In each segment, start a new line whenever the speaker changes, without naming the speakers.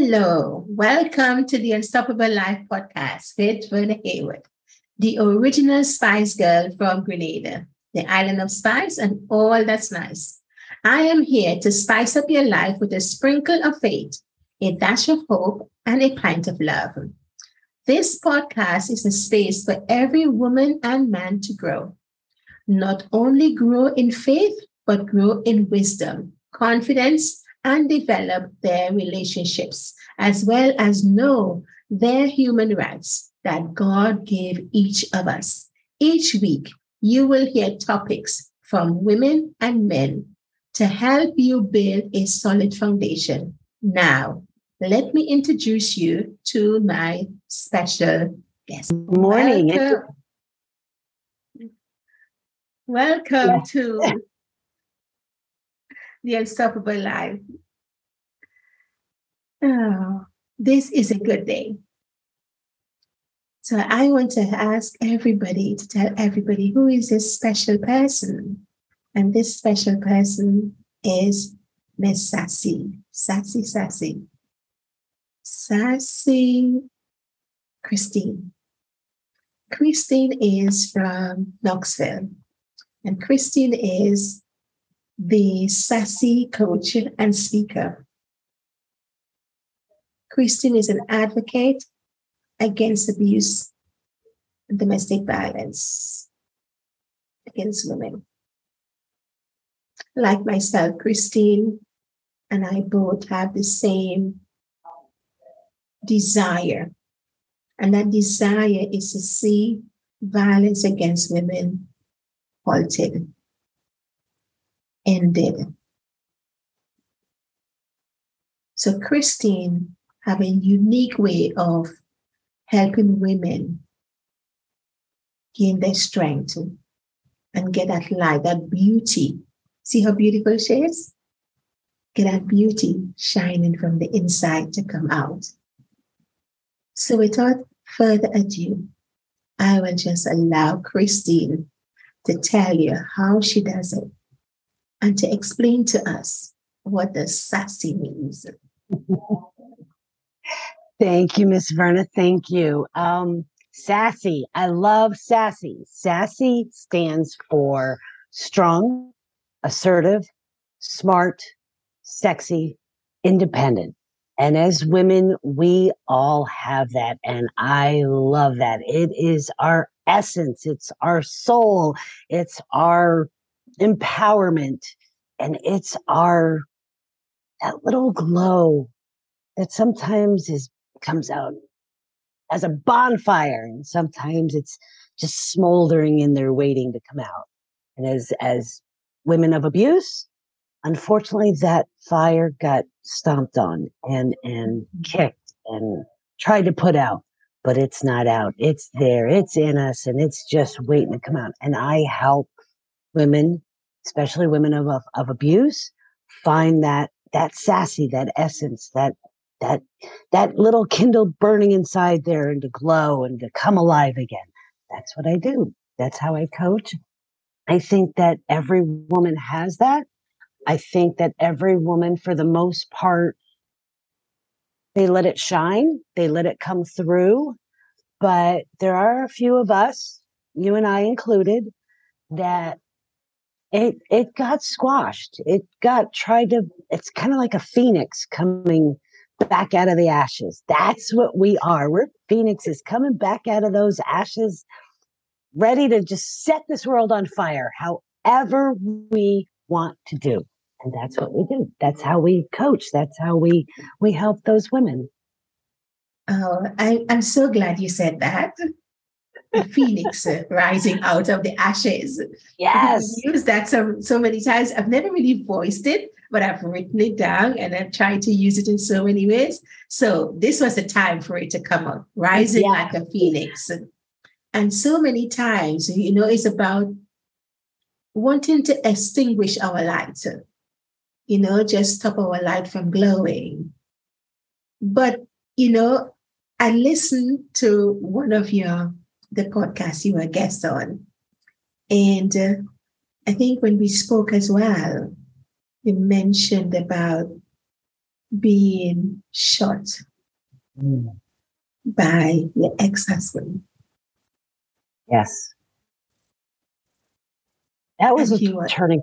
Hello, welcome to the Unstoppable Life podcast with Verna Haywood, the original Spice Girl from Grenada, the island of spice and all that's nice. I am here to spice up your life with a sprinkle of faith, a dash of hope, and a pint of love. This podcast is a space for every woman and man to grow. Not only grow in faith, but grow in wisdom, confidence, and develop their relationships, as well as know their human rights that God gave each of us. Each week, you will hear topics from women and men to help you build a solid foundation. Now, let me introduce you to my special guest.
Good morning.
Welcome, Welcome to the Unstoppable Life. Oh, this is a good day. So I want to ask everybody to tell everybody who is this special person. And this special person is Miss Sassy. Sassy, Sassy. Sassy Christine. Christine is from Knoxville. And Christine is the sassy coach and speaker. Christine is an advocate against abuse and domestic violence against women. Like myself, Christine and I both have the same desire. And that desire is to see violence against women halted, ended. So Christine have a unique way of helping women gain their strength and get that light, that beauty. See how beautiful she is? Get that beauty shining from the inside to come out. So without further ado, I will just allow Christine to tell you how she does it and to explain to us what the sassy means.
Thank you, Miss Verna. Thank you. Um, sassy. I love sassy. Sassy stands for strong, assertive, smart, sexy, independent. And as women, we all have that. And I love that. It is our essence, it's our soul, it's our empowerment, and it's our that little glow that sometimes is comes out as a bonfire and sometimes it's just smoldering in there waiting to come out. And as as women of abuse unfortunately that fire got stomped on and and mm-hmm. kicked and tried to put out but it's not out. It's there. It's in us and it's just waiting to come out. And i help women especially women of of, of abuse find that that sassy that essence that that that little kindle burning inside there and to glow and to come alive again. That's what i do. That's how i coach. I think that every woman has that. I think that every woman for the most part they let it shine they let it come through but there are a few of us you and i included that it it got squashed it got tried to it's kind of like a phoenix coming back out of the ashes. That's what we are. We're phoenixes coming back out of those ashes, ready to just set this world on fire, however we want to do. And that's what we do. That's how we coach. That's how we we help those women.
Oh, I, I'm so glad you said that. The phoenix rising out of the ashes.
Yes.
I've used that so, so many times. I've never really voiced it, but I've written it down and I've tried to use it in so many ways. So this was the time for it to come up, rising
Yeah.
like a phoenix. And so many times, you know, it's about wanting to extinguish our light, you know, just stop our light from glowing. But, you know, I listened to one of your the podcast you were a guest on, and uh, I think when we spoke as well, you mentioned about being shot mm. by your ex-husband.
Yes. That was and a turning.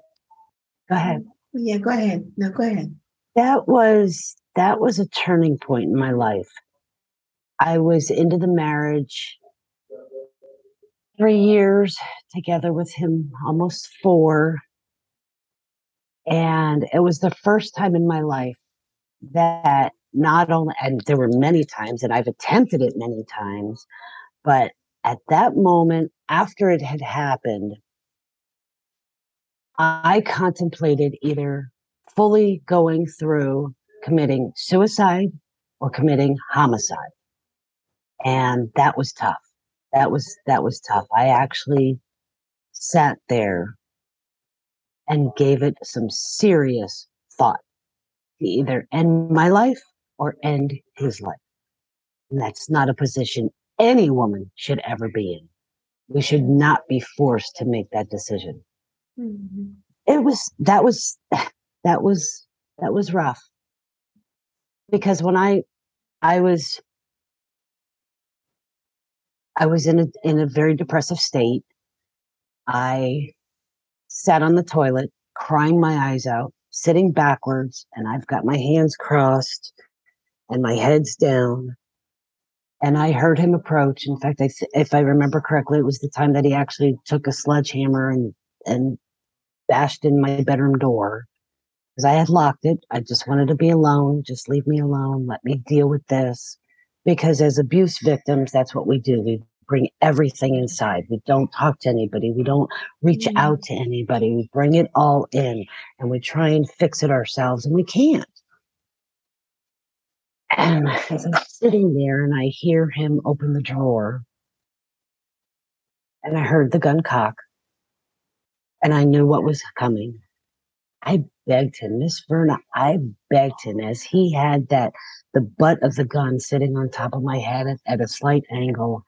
Go ahead.
Yeah, go ahead. No, go ahead.
That was that was a turning point in my life. I was into the marriage three years together with him, almost four. And it was the first time in my life that not only, and there were many times, and I've attempted it many times, but at that moment, after it had happened, I contemplated either fully going through committing suicide or committing homicide. And that was tough. That was that was tough. I actually sat there and gave it some serious thought to either end my life or end his life. And that's not a position any woman should ever be in. We should not be forced to make that decision. Mm-hmm. It was that was that was that was rough because when I I was I was in a in a very depressive state. I sat on the toilet, crying my eyes out, sitting backwards, and I've got my hands crossed and my head's down. And I heard him approach. In fact, I th- if I remember correctly, it was the time that he actually took a sledgehammer and and bashed in my bedroom door because I had locked it. I just wanted to be alone. Just leave me alone. Let me deal with this. Because as abuse victims, that's what we do. We bring everything inside. We don't talk to anybody. We don't reach mm-hmm. out to anybody. We bring it all in and we try and fix it ourselves, and we can't. And as I'm sitting there and I hear him open the drawer, and I heard the gun cock, and I knew what was coming. I begged him, Miss Verna, I begged him as he had that the butt of the gun sitting on top of my head at, at a slight angle.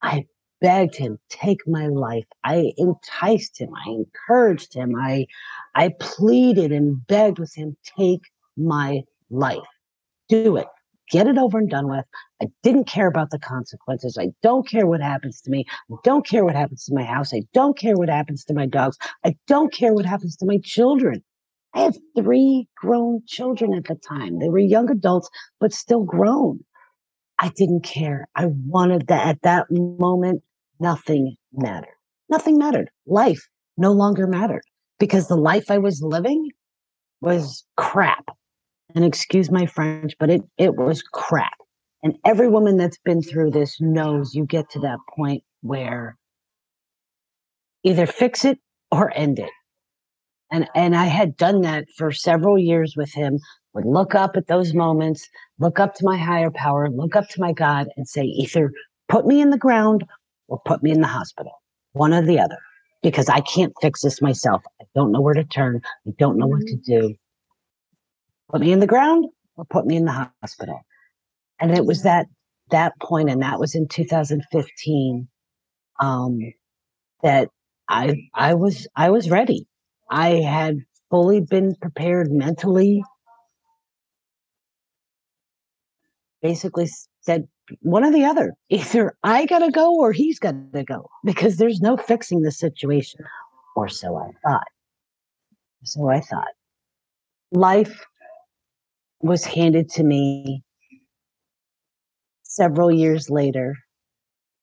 I begged him, take my life. I enticed him. I encouraged him. I I pleaded and begged with him, take my life. Do it. Get it over and done with. I didn't care about the consequences. I don't care what happens to me. I don't care what happens to my house. I don't care what happens to my dogs. I don't care what happens to my children. I had three grown children at the time. They were young adults, but still grown. I didn't care. I wanted that at that moment, nothing mattered. Nothing mattered. Life no longer mattered because the life I was living was crap. And excuse my French, but it, it was crap. And every woman that's been through this knows you get to that point where either fix it or end it and and I had done that for several years with him. Would look up at those moments, look up to my higher power, look up to my God, and say, either put me in the ground or put me in the hospital, one or the other, because I can't fix this myself. I don't know where to turn. I don't know what to mm-hmm. do. Put me in the ground or put me in the hospital. And it was that that point, and that was in 2015, um, that I I was I was ready. I had fully been prepared mentally. Basically said one or the other. Either I gotta go or he's gotta go because there's no fixing the situation. Or so I thought. So I thought. Life was handed to me several years later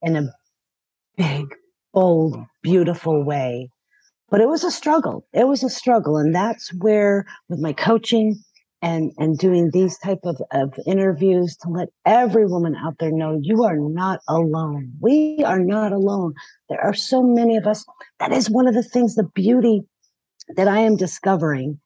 in a big, bold, beautiful way but it was a struggle. It was a struggle. And that's where with my coaching and, and doing these type of, of interviews to let every woman out there know you are not alone. We are not alone. There are so many of us. That is one of the things, the beauty that I am discovering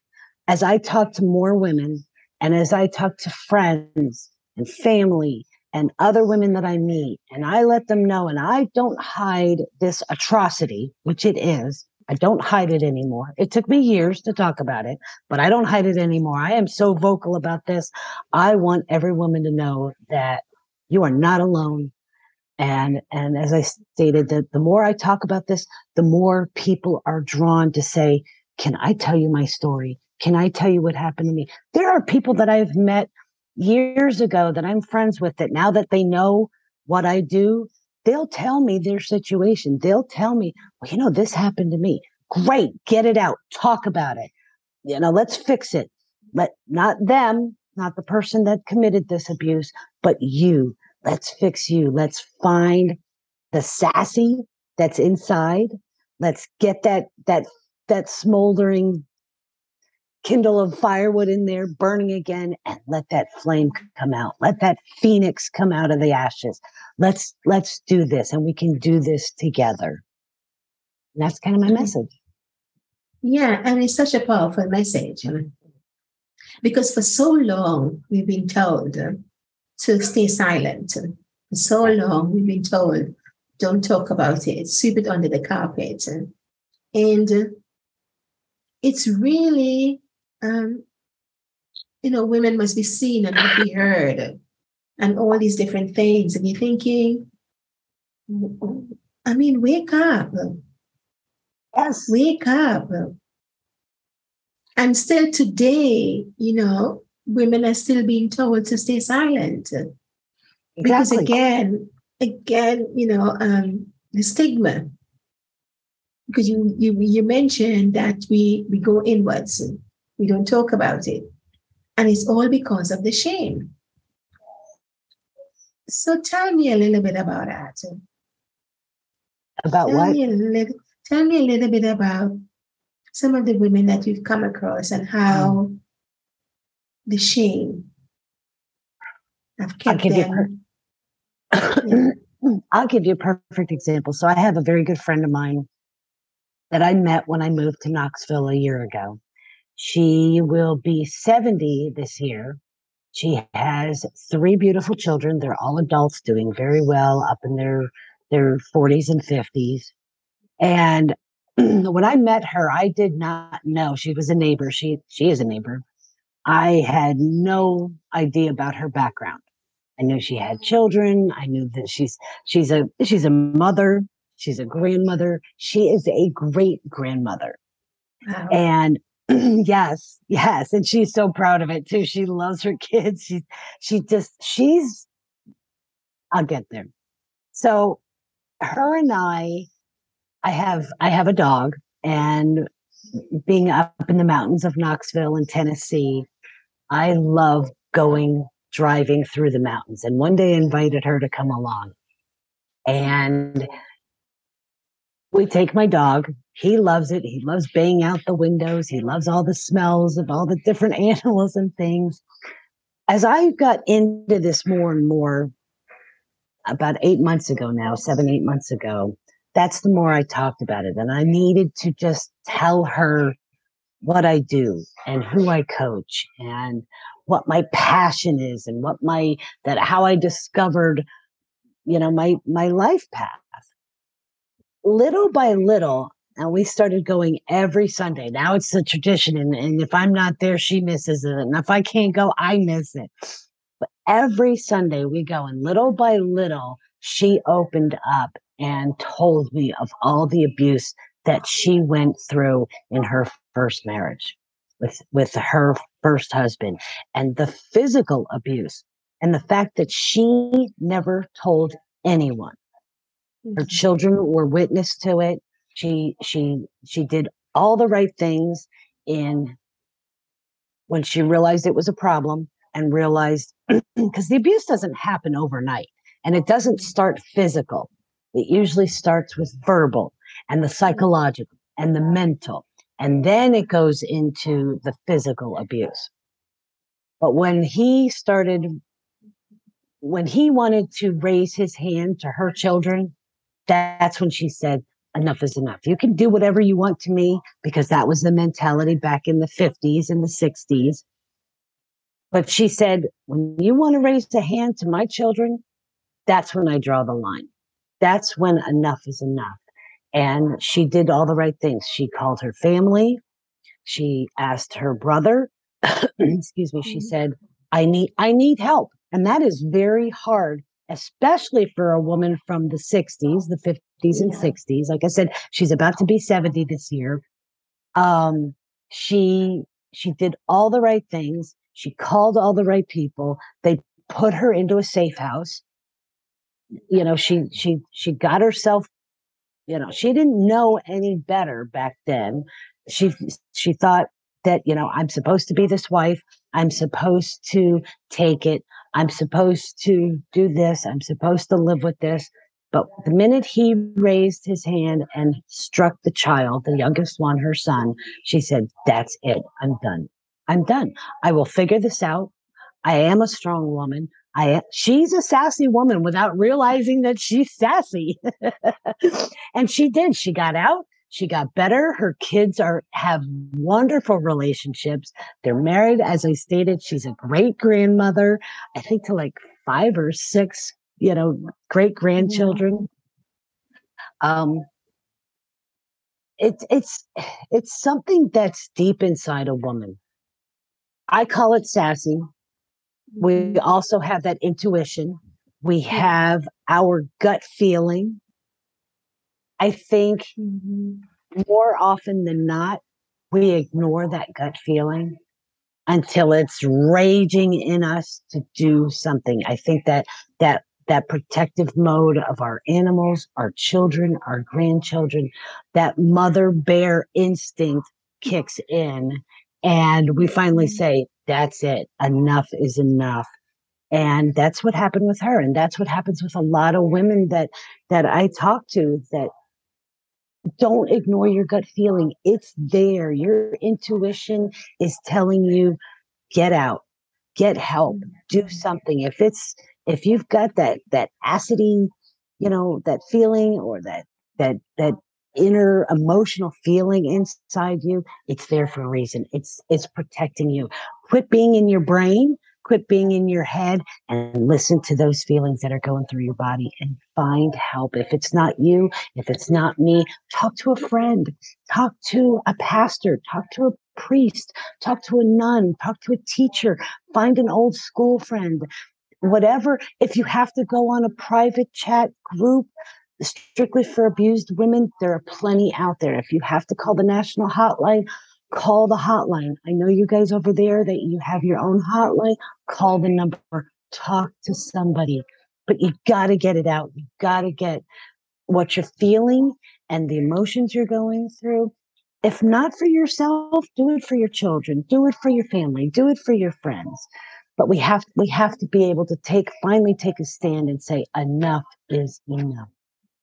as I talk to more women and as I talk to friends and family and other women that I meet, and I let them know, and I don't hide this atrocity, which it is, I don't hide it anymore. It took me years to talk about it, but I don't hide it anymore. I am so vocal about this. I want every woman to know that you are not alone. And and as I stated, that the more I talk about this, the more people are drawn to say, "Can I tell you my story? Can I tell you what happened to me? There are people that I've met years ago that I'm friends with that now that they know what I do, they'll tell me their situation. They'll tell me, well, you know, this happened to me. Great. Get it out. Talk about it. You know, let's fix it. Let not them, not the person that committed this abuse, but you. Let's fix you. Let's find the sassy that's inside. Let's get that that that smoldering kindle of firewood in there burning again and let that flame come out. Let that phoenix come out of the ashes. Let's let's do this and we can do this together. And that's kind of my message.
Yeah and it's such a powerful message because for so long we've been told to stay silent. For so long we've been told don't talk about it. Sweep it under the carpet. And it's really um, you know, women must be seen and not be heard, and all these different things. And you're thinking, I mean, wake up.
Yes.
Wake up. And still today, you know, women are still being told to stay silent. Exactly. Because again, again, you know, um, the stigma. Because you you you mentioned that we we go inwards we don't talk about it. And it's all because of the shame. So tell me a little bit about that.
About
tell
what?
Me a little, tell me a little bit about some of the women that you've come across and how mm. the shame have kept I'll them.
Per- I'll give you a perfect example. So I have a very good friend of mine that I met when I moved to Knoxville a year ago. She will be 70 this year. She has three beautiful children. They're all adults doing very well up in their their 40s and 50s. And when I met her, I did not know she was a neighbor. She she is a neighbor. I had no idea about her background. I knew she had children. I knew that she's she's a she's a mother. She's a grandmother. She is a great grandmother. Wow. And yes, yes, and she's so proud of it too. She loves her kids. She she just she's I'll get there. So her and I I have I have a dog and being up in the mountains of Knoxville in Tennessee, I love going driving through the mountains. And one day I invited her to come along. And we take my dog he loves it. He loves banging out the windows. He loves all the smells of all the different animals and things. As I got into this more and more, about eight months ago now, seven, eight months ago, that's the more I talked about it. And I needed to just tell her what I do and who I coach and what my passion is and what my that how I discovered, you know, my my life path. Little by little, and we started going every Sunday. Now it's a tradition. And, and if I'm not there, she misses it. And if I can't go, I miss it. But every Sunday we go, and little by little, she opened up and told me of all the abuse that she went through in her first marriage with, with her first husband and the physical abuse and the fact that she never told anyone. Her mm-hmm. children were witness to it. She she she did all the right things in when she realized it was a problem and realized because the abuse doesn't happen overnight and it doesn't start physical. It usually starts with verbal and the psychological and the mental and then it goes into the physical abuse. But when he started when he wanted to raise his hand to her children that's when she said enough is enough. You can do whatever you want to me because that was the mentality back in the 50s and the 60s. But she said, when you want to raise a hand to my children, that's when I draw the line. That's when enough is enough. And she did all the right things. She called her family. She asked her brother, excuse me, she mm-hmm. said, I need, I need help. And that is very hard especially for a woman from the 60s, the 50s and 60s. Like I said, she's about to be 70 this year. Um, she she did all the right things. She called all the right people. They put her into a safe house. You know, she she she got herself, you know, she didn't know any better back then. She she thought that, you know, I'm supposed to be this wife. I'm supposed to take it. I'm supposed to do this. I'm supposed to live with this. But the minute he raised his hand and struck the child, the youngest one, her son, she said, That's it. I'm done. I'm done. I will figure this out. I am a strong woman. I she's a sassy woman without realizing that she's sassy. and she did. She got out. She got better. Her kids are have wonderful relationships. They're married, as I stated. She's a great grandmother. I think to like five or six you know, great grandchildren. Um, it's it's it's something that's deep inside a woman. I call it sassy. We mm-hmm. also have that intuition. We have our gut feeling. I think mm-hmm. more often than not, we ignore that gut feeling until it's raging in us to do something. I think that that that protective mode of our animals, our children, our grandchildren, that mother bear instinct kicks in. And we finally mm-hmm. say, that's it. Enough is enough. And that's what happened with her. And that's what happens with a lot of women that, that I talk to that don't ignore your gut feeling. It's there. Your intuition is telling you, get out, get help, do something. If it's, if you've got that that acidity, you know, that feeling or that that that inner emotional feeling inside you, it's there for a reason. It's it's protecting you. Quit being in your brain, quit being in your head and listen to those feelings that are going through your body and find help. If it's not you, if it's not me, talk to a friend, talk to a pastor, talk to a priest, talk to a nun, talk to a teacher, find an old school friend, whatever. If you have to go on a private chat group strictly for abused women, there are plenty out there. If you have to call the national hotline, call the hotline. I know you guys over there that you have your own hotline. Call the number, talk to somebody, but you got to get it out. You got to get what you're feeling and the emotions you're going through. If not for yourself, do it for your children, do it for your family, do it for your friends but we have we have to be able to take finally take a stand and say enough is enough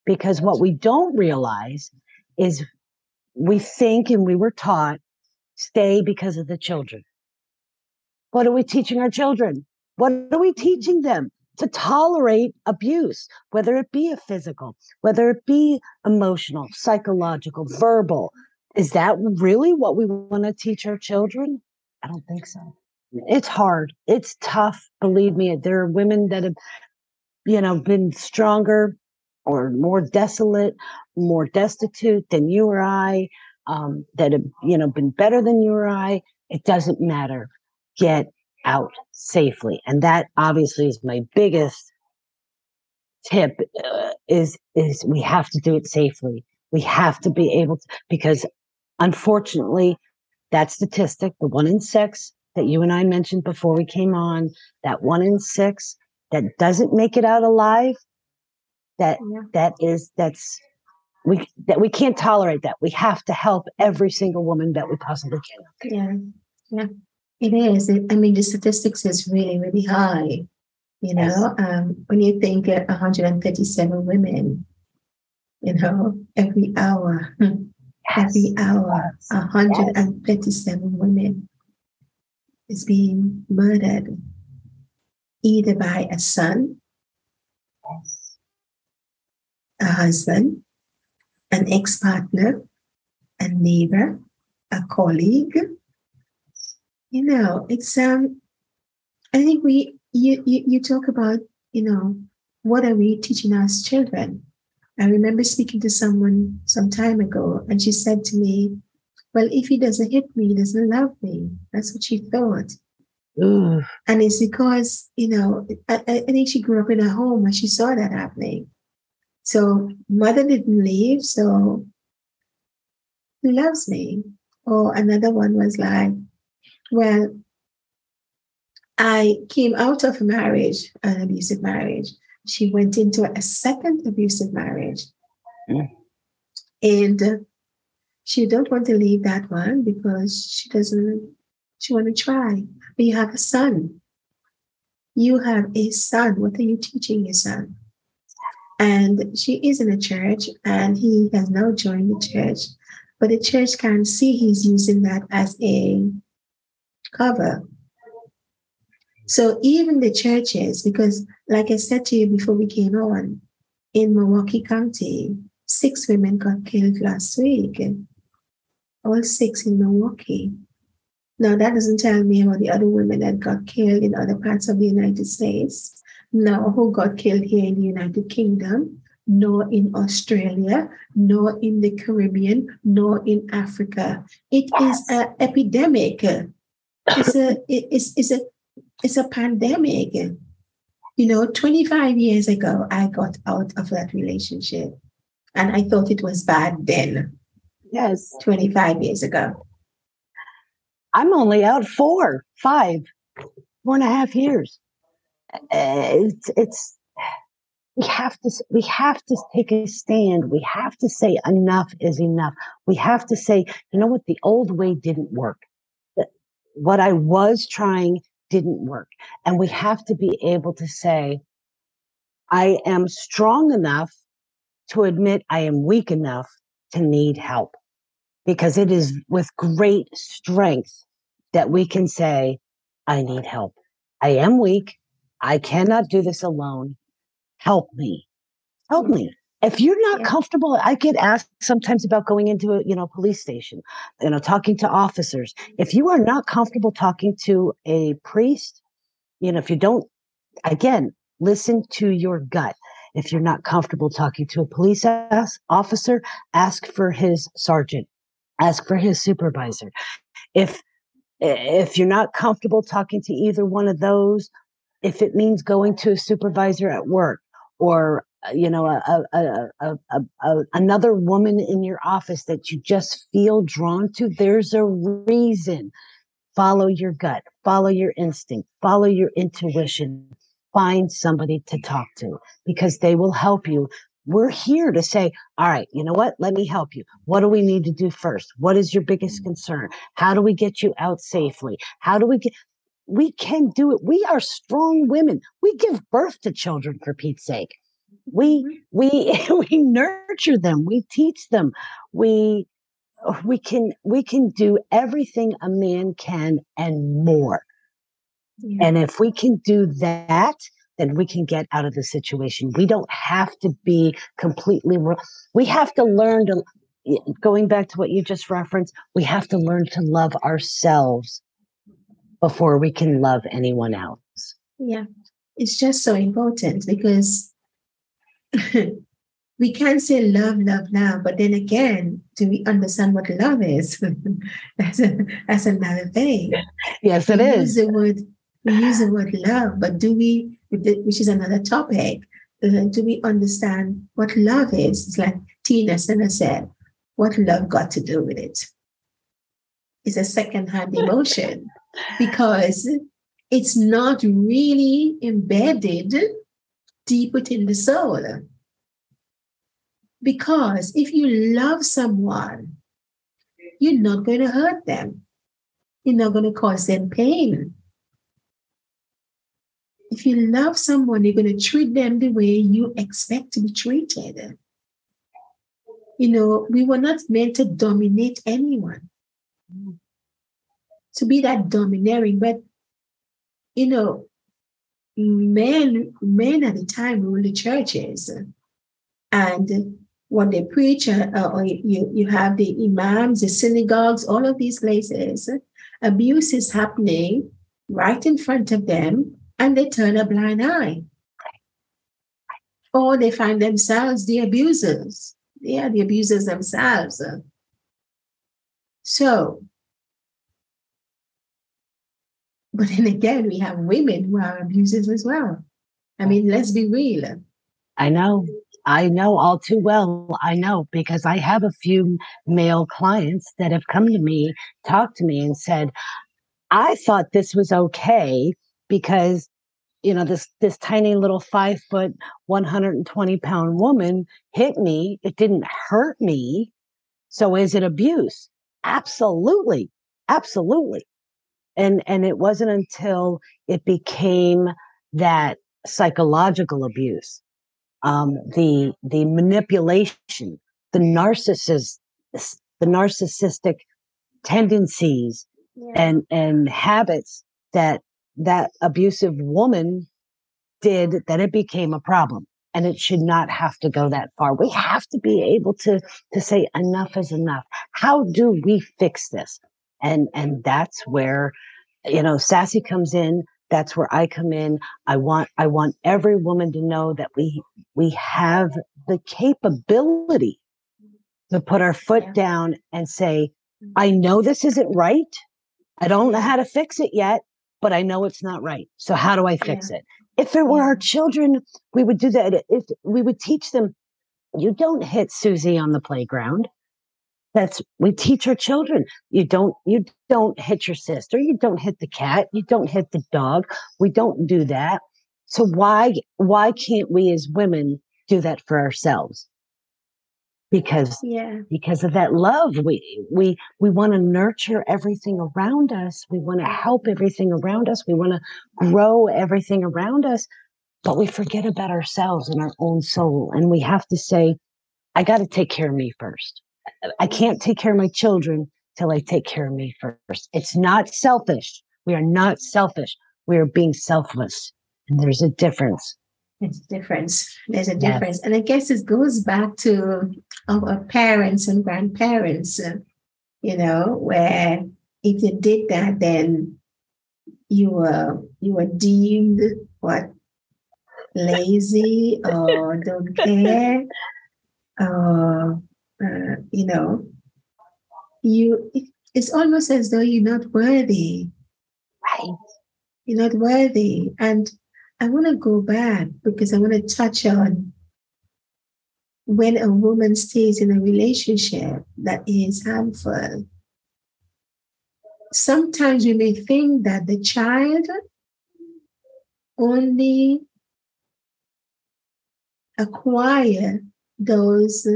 because what we don't realize is we think and we were taught stay because of the children. What are we teaching our children? What are we teaching them? To tolerate abuse whether it be a physical whether it be emotional psychological verbal. Is that really what we want to teach our children? I don't think so. It's hard. It's tough. Believe me, there are women that have, you know, been stronger or more desolate, more destitute than you or I, um, that have, you know, been better than you or I. It doesn't matter. Get out safely. And that obviously is my biggest tip uh, is, is we have to do it safely. We have to be able to, because unfortunately, that statistic, the one in six that you and I mentioned before we came on, that one in six that doesn't make it out alive, that yeah. that is that's we that we can't tolerate that. We have to help every single woman that we possibly
can. Yeah, yeah, it is. It, I mean, the statistics is really really high. You know, yes. um, when you think uh, 137 women, you know, every hour, yes. every hour, 137 yes. women is being murdered either by a son, a husband, an ex partner, a neighbor, a colleague. You know, it's um I think we you, you you talk about, you know, what are we teaching our children? I remember speaking to someone some time ago, and she said to me, well, if he doesn't hit me, he doesn't love me. That's what she thought. Ugh. And it's because, you know, I, I, think she grew up in a home where she saw that happening. So mother didn't leave, so he loves me. Or another one was like, Well, I came out of a marriage, an abusive marriage. She went into a second abusive marriage. Mm. And uh, she don't want to leave that one because she doesn't, she want to try. But you have a son. You have a son. What are you teaching your son? And she is in a church and he has now joined the church. But the church can see he's using that as a cover. So even the churches, because like I said to you before we came on, in Milwaukee County, six women got killed last week. All six in Milwaukee. Now that doesn't tell me about the other women that got killed in other parts of the United States. Now who got killed here in the United Kingdom, nor in Australia, nor in the Caribbean, nor in Africa. It is an epidemic. It's a it's, it's a it's a pandemic. You know, 25 years ago, I got out of that relationship and I thought it was bad then.
Yes.
25 years ago.
I'm only out four, five, four and a half years. Eh, it's, it's, we have to we have to take a stand we have to say enough is enough we have to say you know what the old way didn't work what i was trying didn't work. And we have to be able to say, I am strong enough to admit I am weak enough to need help. Because it is with great strength that we can say, I need help. I am weak. I cannot do this alone. Help me. Help mm. me if you're not yeah. comfortable i get asked sometimes about going into a you know police station you know talking to officers if you are not comfortable talking to a priest you know if you don't again listen to your gut if you're not comfortable talking to a police officer ask for his sergeant ask for his supervisor if if you're not comfortable talking to either one of those if it means going to a supervisor at work or you know a, a, a, a, another woman in your office that you just feel drawn to there's a reason. Follow your gut follow your instinct follow your intuition. Find somebody to talk to because they will help you. We're here to say all right you know what? Let me help you. What do we need to do first? What is your biggest mm. concern? How do we get you out safely? How do we get we can do it. We are strong women. We give birth to children for pete's sake. We mm-hmm. we we nurture them. We teach them. We we can we can do everything a man can and more. Yeah. and if we can do that then we can get out of the situation. We don't have to be completely we have to learn to going back to what you just referenced we have to learn to love ourselves before we can love anyone else
yeah it's just so important because we can say love, love love, but then again, do we understand what love is? that's, a, that's another thing.
Yes, it
we
is.
Use the word, we use the word love, but do we, which is another topic, uh, do we understand what love is? It's like Tina Senna said, what love got to do with it? It's a second-hand emotion because it's not really embedded deep within the soul. Because if you love someone, you're not going to hurt them. You're not going to cause them pain. If you love someone, you're going to treat them the way you expect to be treated. You know, we were not meant to dominate anyone, to be that domineering, but, you know, men men at the time ruled the churches and when they preach uh, or you, you have the imams the synagogues all of these places abuse is happening right in front of them and they turn a blind eye. Or they find themselves the abusers. They are the abusers themselves. So but then again, we have women who are abusers as well. I mean, let's be real.
I know. I know all too well. I know because I have a few male clients that have come to me, talked to me, and said, I thought this was okay because you know this this tiny little five foot 120 pound woman hit me it didn't hurt me so is it abuse absolutely absolutely and and it wasn't until it became that psychological abuse um the the manipulation the narcissist the narcissistic tendencies yeah. and and habits that that abusive woman did that it became a problem and it should not have to go that far. We have to be able to to say enough is enough. How do we fix this and and that's where you know sassy comes in that's where i come in i want i want every woman to know that we we have the capability to put our foot yeah. down and say mm-hmm. i know this isn't right i don't know how to mm-hmm. fix it yet but I know it's not right. So how do I fix yeah. it? If it were yeah. our mm-hmm. children, we would do that. If we would teach them, you don't hit Susie on the playground. That's we teach our children. You don't you don't hit your sister. You don't hit the cat. You don't hit the dog. We don't do that. So why why can't we as women do that for ourselves? because yeah. because of that love we we we want to nurture everything around us we want to help everything around us we want to grow everything around us but we forget about ourselves and our own soul and we have to say i got to take care of me first i can't take care of my children till i take care of me first. It's not selfish. We are not selfish. We are being selfless. And there's a difference.
It's a difference. There's a difference. And I guess it goes back to our parents and grandparents, uh, you know, where if you did that, then you were you were deemed what? Lazy or don't care or uh, you know you it's almost as though you're not worthy.
Right.
You're not worthy. And I want to go back because I want to touch on when a woman stays in a relationship that is harmful. Sometimes we may think that the child only acquire those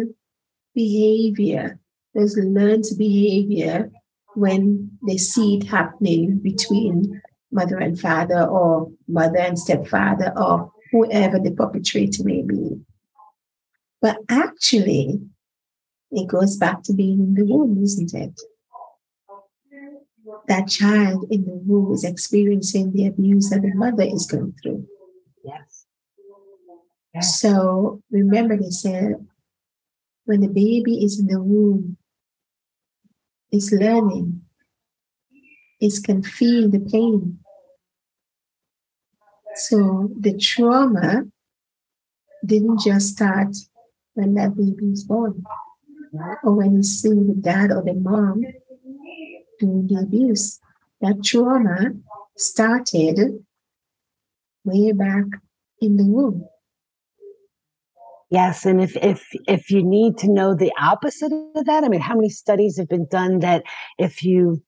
behavior, those learned behavior when they see it happening between mother and father or mother and stepfather or whoever the perpetrator may be. But actually, it goes back to being in the womb, isn't it? That child in the womb is experiencing the abuse that the mother is going through.
Yes.
yes. So remember, they said when the baby is in the womb, is learning, is can feel the pain. So the trauma didn't just start when that baby is born or when he's seeing the dad or the mom doing the abuse. That trauma started way back in the womb.
Yes, and if if if you need to know the opposite of that, I mean, how many studies have been done that if you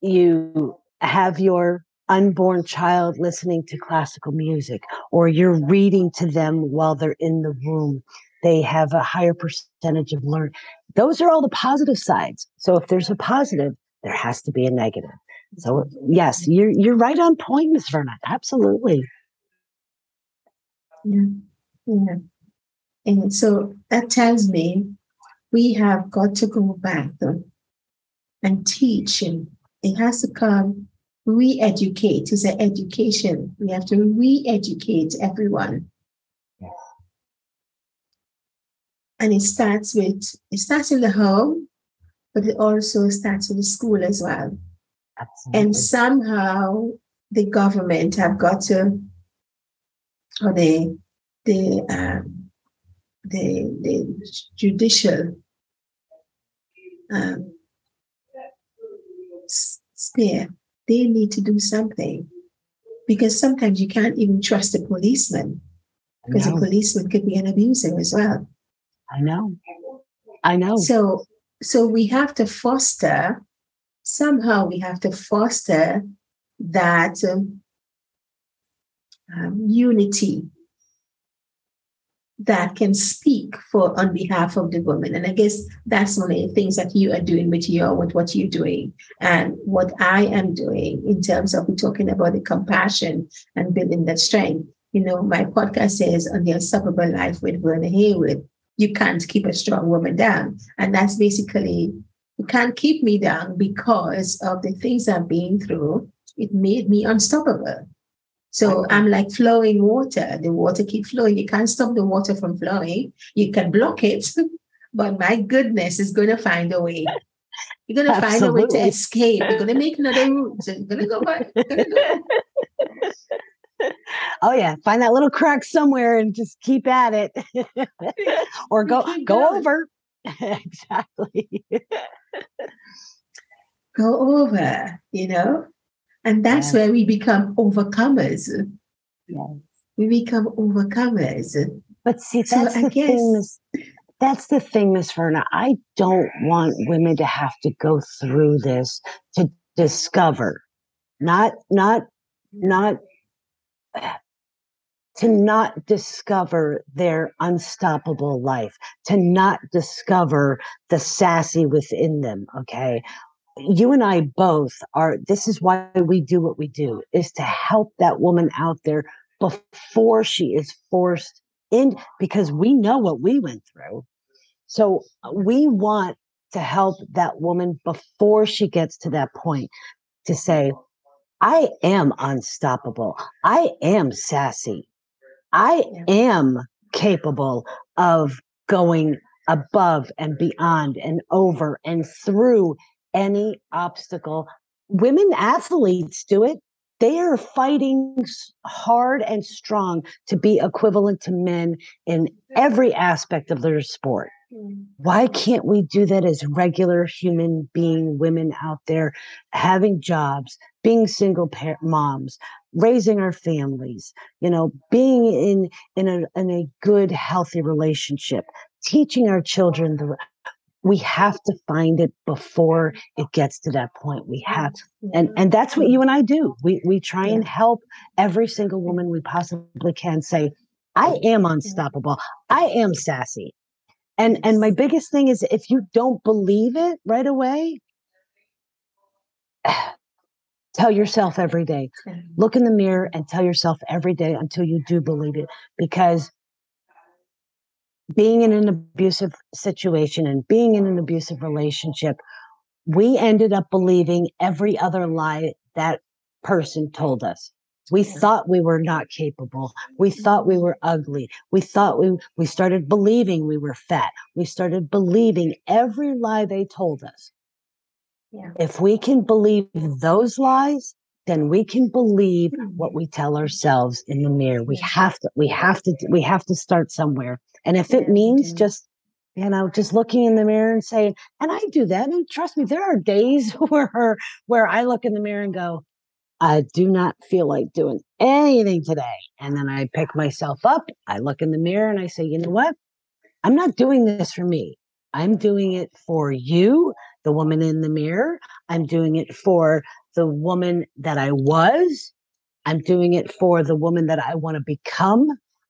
you have your unborn child listening to classical music or you're reading to them while they're in the room they have a higher percentage of learn those are all the positive sides. So if there's a positive there has to be a negative. So yes mm-hmm. you're you're right on point miss verna absolutely.
Yeah. Yeah and so that tells me we have got to go back and teach and it has to come re-educate. It's an education. We have to re-educate everyone. And it starts with it starts in the home, but it also starts with the school as well. Absolutely. And somehow the government have got to, or the the um, the the judicial um, sphere they need to do something because sometimes you can't even trust a policeman because a policeman could be an abuser as well.
I know. I know.
So so we have to foster somehow we have to foster that um, um, unity that can speak for on behalf of the woman. And I guess that's one of the things that you are doing with your with what you're doing and what I am doing in terms of talking about the compassion and building that strength. You know, my podcast says on the unstoppable life with Verna Haywood, you can't keep a strong woman down. And that's basically you can't keep me down because of the things I've been through. It made me unstoppable. So I'm like flowing water. The water keeps flowing. You can't stop the water from flowing. You can block it, but my goodness it's going to find a way. You're going to find a way to escape. You're going to make another route. You're going to go back.
oh yeah, find that little crack somewhere and just keep at it, or go go over. exactly.
go over. You know, and that's where we become overcomers. Yes. We become overcomers.
But see, that's so the guess, thing, that's the thing, Miss Verna. I don't want women to have to go through this to discover, not, not, not to not discover their unstoppable life, to not discover the sassy within them. Okay you and I both are, this is why we do what we do, is to help that woman out there before she is forced in, because we know what we went through. So uh, we want to help that woman before she gets to that point to say, I am unstoppable. I am sassy. I am capable of going above and beyond and over and through any obstacle. Women athletes do it. They are fighting hard and strong to be equivalent to men in every aspect of their sport. Why can't we do that as regular human being women out there having jobs, being single parent moms, raising our families, you know, being in in a in a good healthy relationship, teaching our children the we have to find it before it gets to that point. We have and and that's what you and i do. We we try and help every single woman we possibly can say i am unstoppable. I am sassy. And and my biggest thing is if you don't believe it right away tell yourself every day. Look in the mirror and tell yourself every day until you do believe it because being in an abusive situation and being in an abusive relationship, we ended up believing every other lie that person told us. We thought we were not capable. We thought we mm-hmm. were ugly. We thought we we started believing we were fat. We started believing every lie they told us. Yeah. If we can believe those lies, then we can believe mm-hmm. what we tell ourselves in the mirror. We have to we have to we have to start somewhere. And if it means just, you know, just looking in the mirror and saying, and I do that. And trust me, there are days where where I look in the mirror and go, I do not feel like doing anything today. And then I pick myself up, I look in the mirror and I say, you know what? I'm not doing this for me. I'm doing it for you, the woman in the mirror. I'm doing it for the woman that I was. I'm doing it for the woman that I want to become.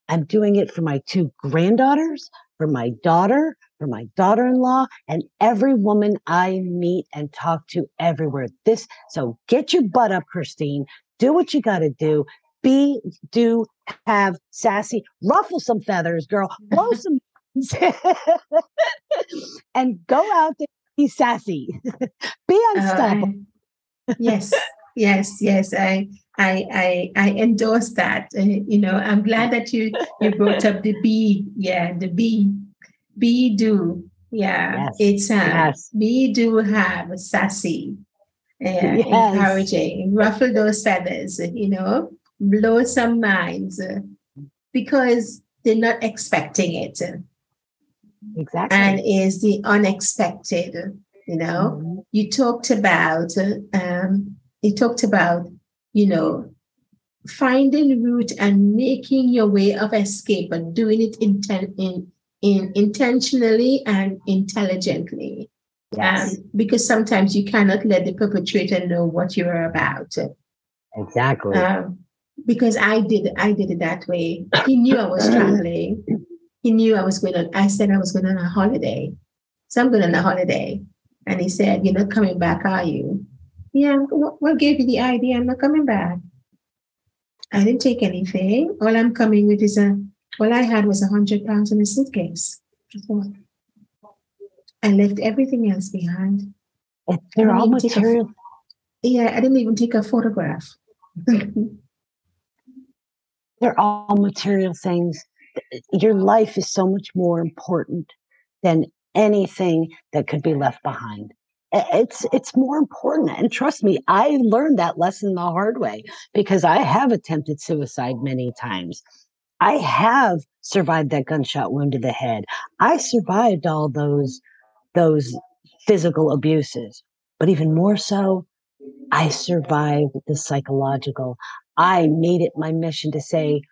I'm doing it for my two granddaughters, for my daughter, for my daughter in law, and every woman I meet and talk to everywhere. This, so get your butt up, Christine. Do what you got to do. Be, do, have sassy, ruffle some feathers, girl, blow some, and go out there, be sassy, be unstoppable.
Uh, yes, yes, yes. I, I, I, I endorse that. Uh, you know, I'm glad that you you brought up the be. Yeah, the be, be do. Yeah, yes. it's uh, yes. do have sassy, yeah, yes. encouraging, ruffle those feathers. You know, blow some minds uh, because they're not expecting it.
Exactly,
and is the unexpected. You know, mm-hmm. you talked about. Um, you talked about you know, finding route and making your way of escape, but doing it inten- in, in intentionally and intelligently. Yes. Um, because sometimes you cannot let the perpetrator know what you're about.
Exactly.
Um, because I did I did it that way. He knew I was traveling. He knew I was going on. I said I was going on a holiday. So I'm going on a holiday. And he said, You're not coming back, are you? Yeah, what gave you the idea? I'm not coming back. I didn't take anything. All I'm coming with is a all I had was a hundred pounds in a suitcase. I left everything else behind.
They're all material.
A, yeah, I didn't even take a photograph.
They're all material things. Your life is so much more important than anything that could be left behind. It's it's more important. And trust me, I learned that lesson the hard way because I have attempted suicide many times. I have survived that gunshot wound to the head. I survived all those those physical abuses. But even more so, I survived the psychological. I made it my mission to say,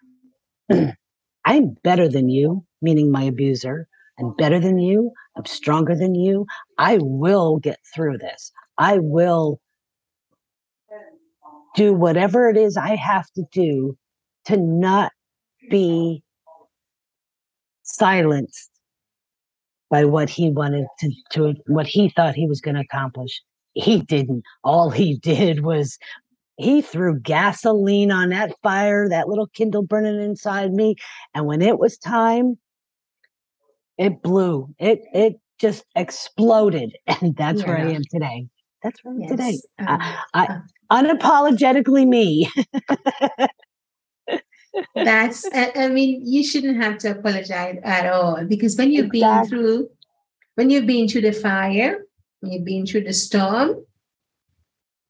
I'm better than you, meaning my abuser. I'm better than you. I'm stronger than you. I will get through this. I will do whatever it is I have to do to not be silenced by what he wanted to, to what he thought he was going to accomplish. He didn't. All he did was he threw gasoline on that fire, that little kindle burning inside me. And when it was time, it blew. It it just exploded. And that's yeah. where I am today. That's where I am yes. today. Um, I, I uh, unapologetically me.
That's, I mean, you shouldn't have to apologize at all because when you've exactly. been through, when you've been through the fire, when you've been through the storm,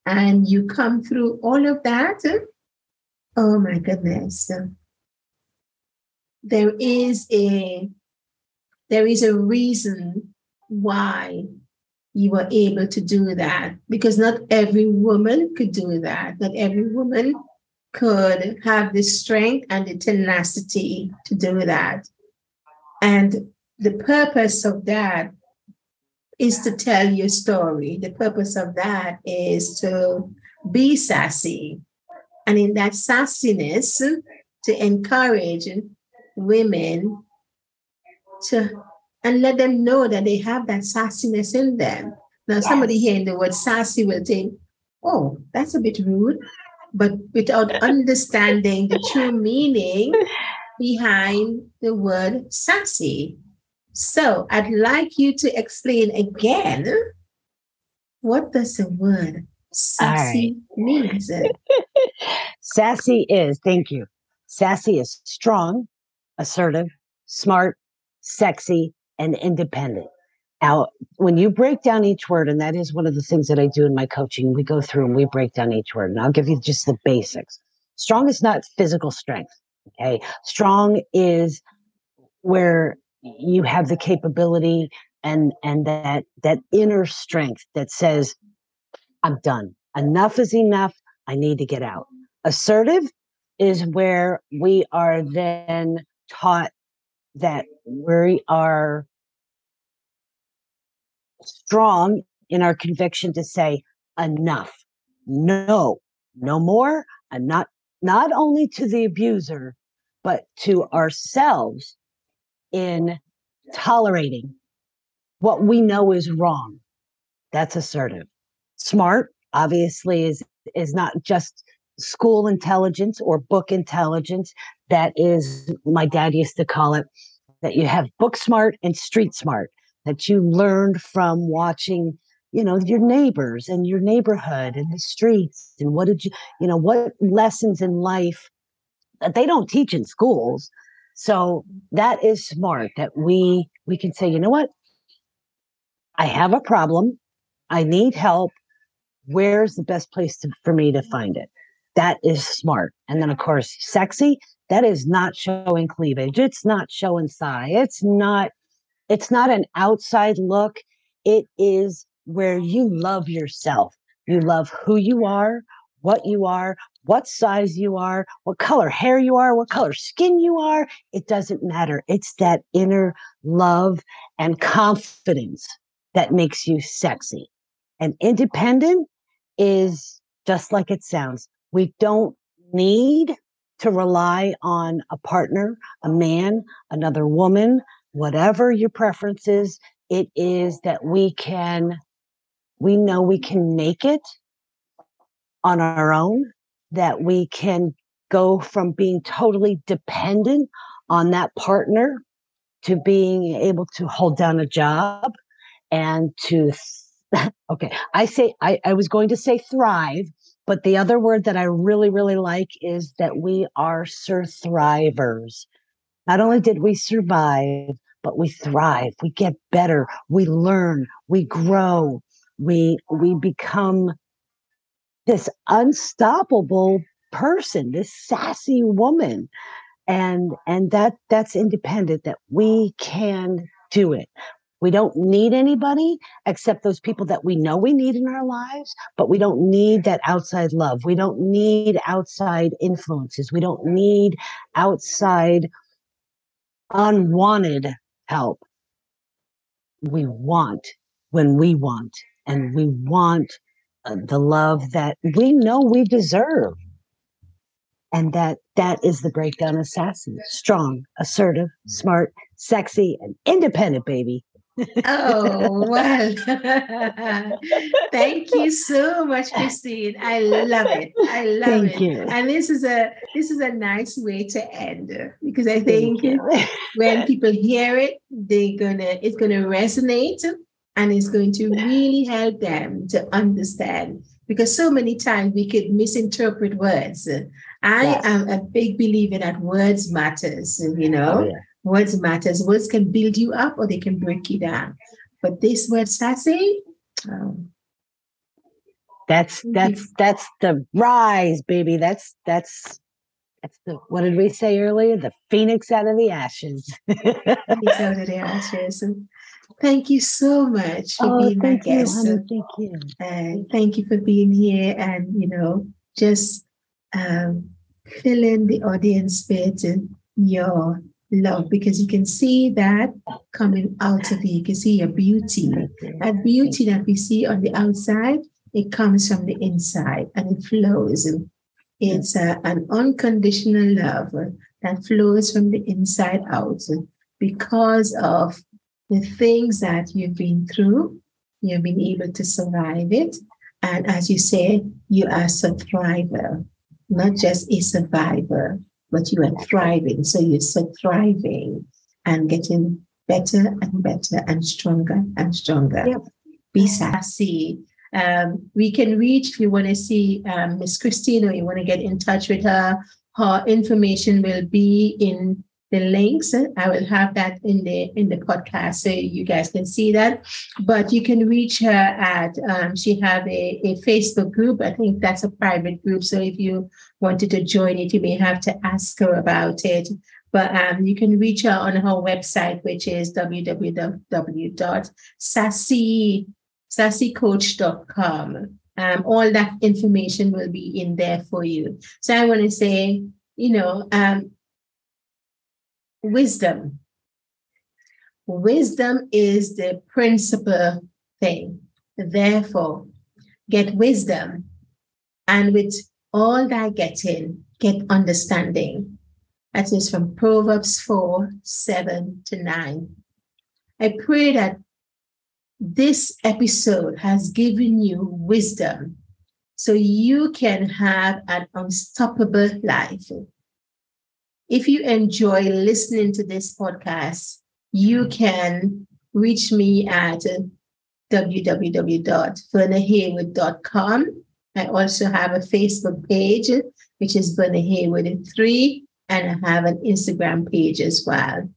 and you come through all of that, oh my goodness, there is a there is a reason why you were able to do that because not every woman could do that. Not every woman could have the strength and the tenacity to do that. And the purpose of that is to tell your story. The purpose of that is to be sassy. And in that sassiness, to encourage women to and let them know that they have that sassiness in them. Now, somebody hearing the word sassy will think, oh, that's a bit rude but without understanding the true meaning behind the word sassy. So I'd like you to explain again what does the word sassy right. mean?
sassy is, thank you. Sassy is strong, assertive, smart, sexy, and independent. Now, when you break down each word, and that is one of the things that I do in my coaching, we go through and we break down each word, and I'll give you just the basics. Strong is not physical strength. Okay. Strong is where you have the capability and and that that inner strength that says, I'm done. Enough is enough. I need to get out. Assertive is where we are then taught that we are strong in our conviction to say enough. No. No more. And not not only to the abuser but to ourselves in tolerating what we know is wrong. That's assertive. Smart obviously is is not just school intelligence or book intelligence that is my dad used to call it that you have book smart and street smart that you learned from watching you know your neighbors and your neighborhood and the streets and what did you you know what lessons in life that they don't teach in schools. So that is smart that we we can say you know what? I have a problem. I need help. Where's the best place to, for me to find it? That is smart. And then of course sexy that is not showing cleavage it's not showing thigh it's not it's not an outside look. It is where you love yourself. You love who you are, what you are, what size you are, what color hair you are, what color skin you are. It doesn't matter. It's that inner love and confidence that makes you sexy. And independent is just like it sounds. We don't need to rely on a partner, a man, another woman, whatever your preference is. It is that we can, we know we can make it on our own, that we can go from being totally dependent on that partner to being able to hold down a job and to okay i say I, I was going to say thrive but the other word that i really really like is that we are sir thrivers not only did we survive but we thrive. We get better. We learn. We grow. We we become this unstoppable person this sassy woman. And and that that's independent that we can do it we don't need anybody except those people that we know we need in our lives, but we don't need that outside love. We don't need outside influences. We don't need outside unwanted help. We want when we want, and we want uh, the love that we know we deserve. And that that is the breakdown of sassy, strong, assertive, smart, sexy, and independent, baby
oh well thank you so much christine i love it i love thank it you. and this is a this is a nice way to end because i think when people hear it they're gonna it's gonna resonate and it's going to really help them to understand because so many times we could misinterpret words i yes. am a big believer that words matters you know oh, yeah. Words matters. Words can build you up or they can break you down. But this word sassy, um,
that's that's that's the rise, baby. That's that's that's the what did we say earlier? The phoenix out of the ashes.
phoenix out of the ashes. And thank you so much for oh, being my guest.
You, thank you.
And thank you for being here and you know just um, filling the audience with your love because you can see that coming out of you. You can see your beauty. That beauty that we see on the outside, it comes from the inside and it flows. It's an unconditional love that flows from the inside out because of the things that you've been through. You've been able to survive it. And as you say, you are a thriver, not just a survivor but you are thriving. So you're so thriving and getting better and better and stronger and stronger. Yep. Be sassy. Um, we can reach if you want to see um, Miss Christine or you want to get in touch with her. Her information will be in the links. I will have that in the in the podcast so you guys can see that. But you can reach her at um, she have a, a Facebook group. I think that's a private group. So if you wanted to join it, you may have to ask her about it. But um, you can reach her on her website, which is www.sassycoach.com. Um, all that information will be in there for you. So I want to say, you know, um, wisdom. Wisdom is the principal thing. Therefore, get wisdom. And with all that getting, get understanding. That is from Proverbs 4 7 to 9. I pray that this episode has given you wisdom so you can have an unstoppable life. If you enjoy listening to this podcast, you can reach me at www.vernahaywood.com. I also have a Facebook page, which is Verna Haywood 3, and I have an Instagram page as well.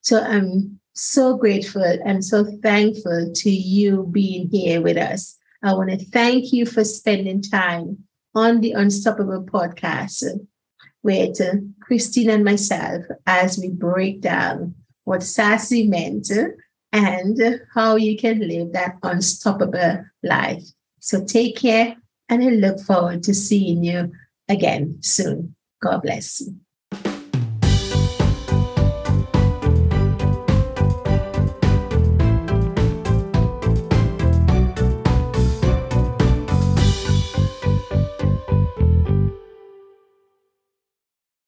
So I'm so grateful and so thankful to you being here with us. I want to thank you for spending time on the Unstoppable podcast with Christine and myself as we break down what sassy meant and how you can live that unstoppable life. So take care and I look forward to seeing you again soon. God bless you.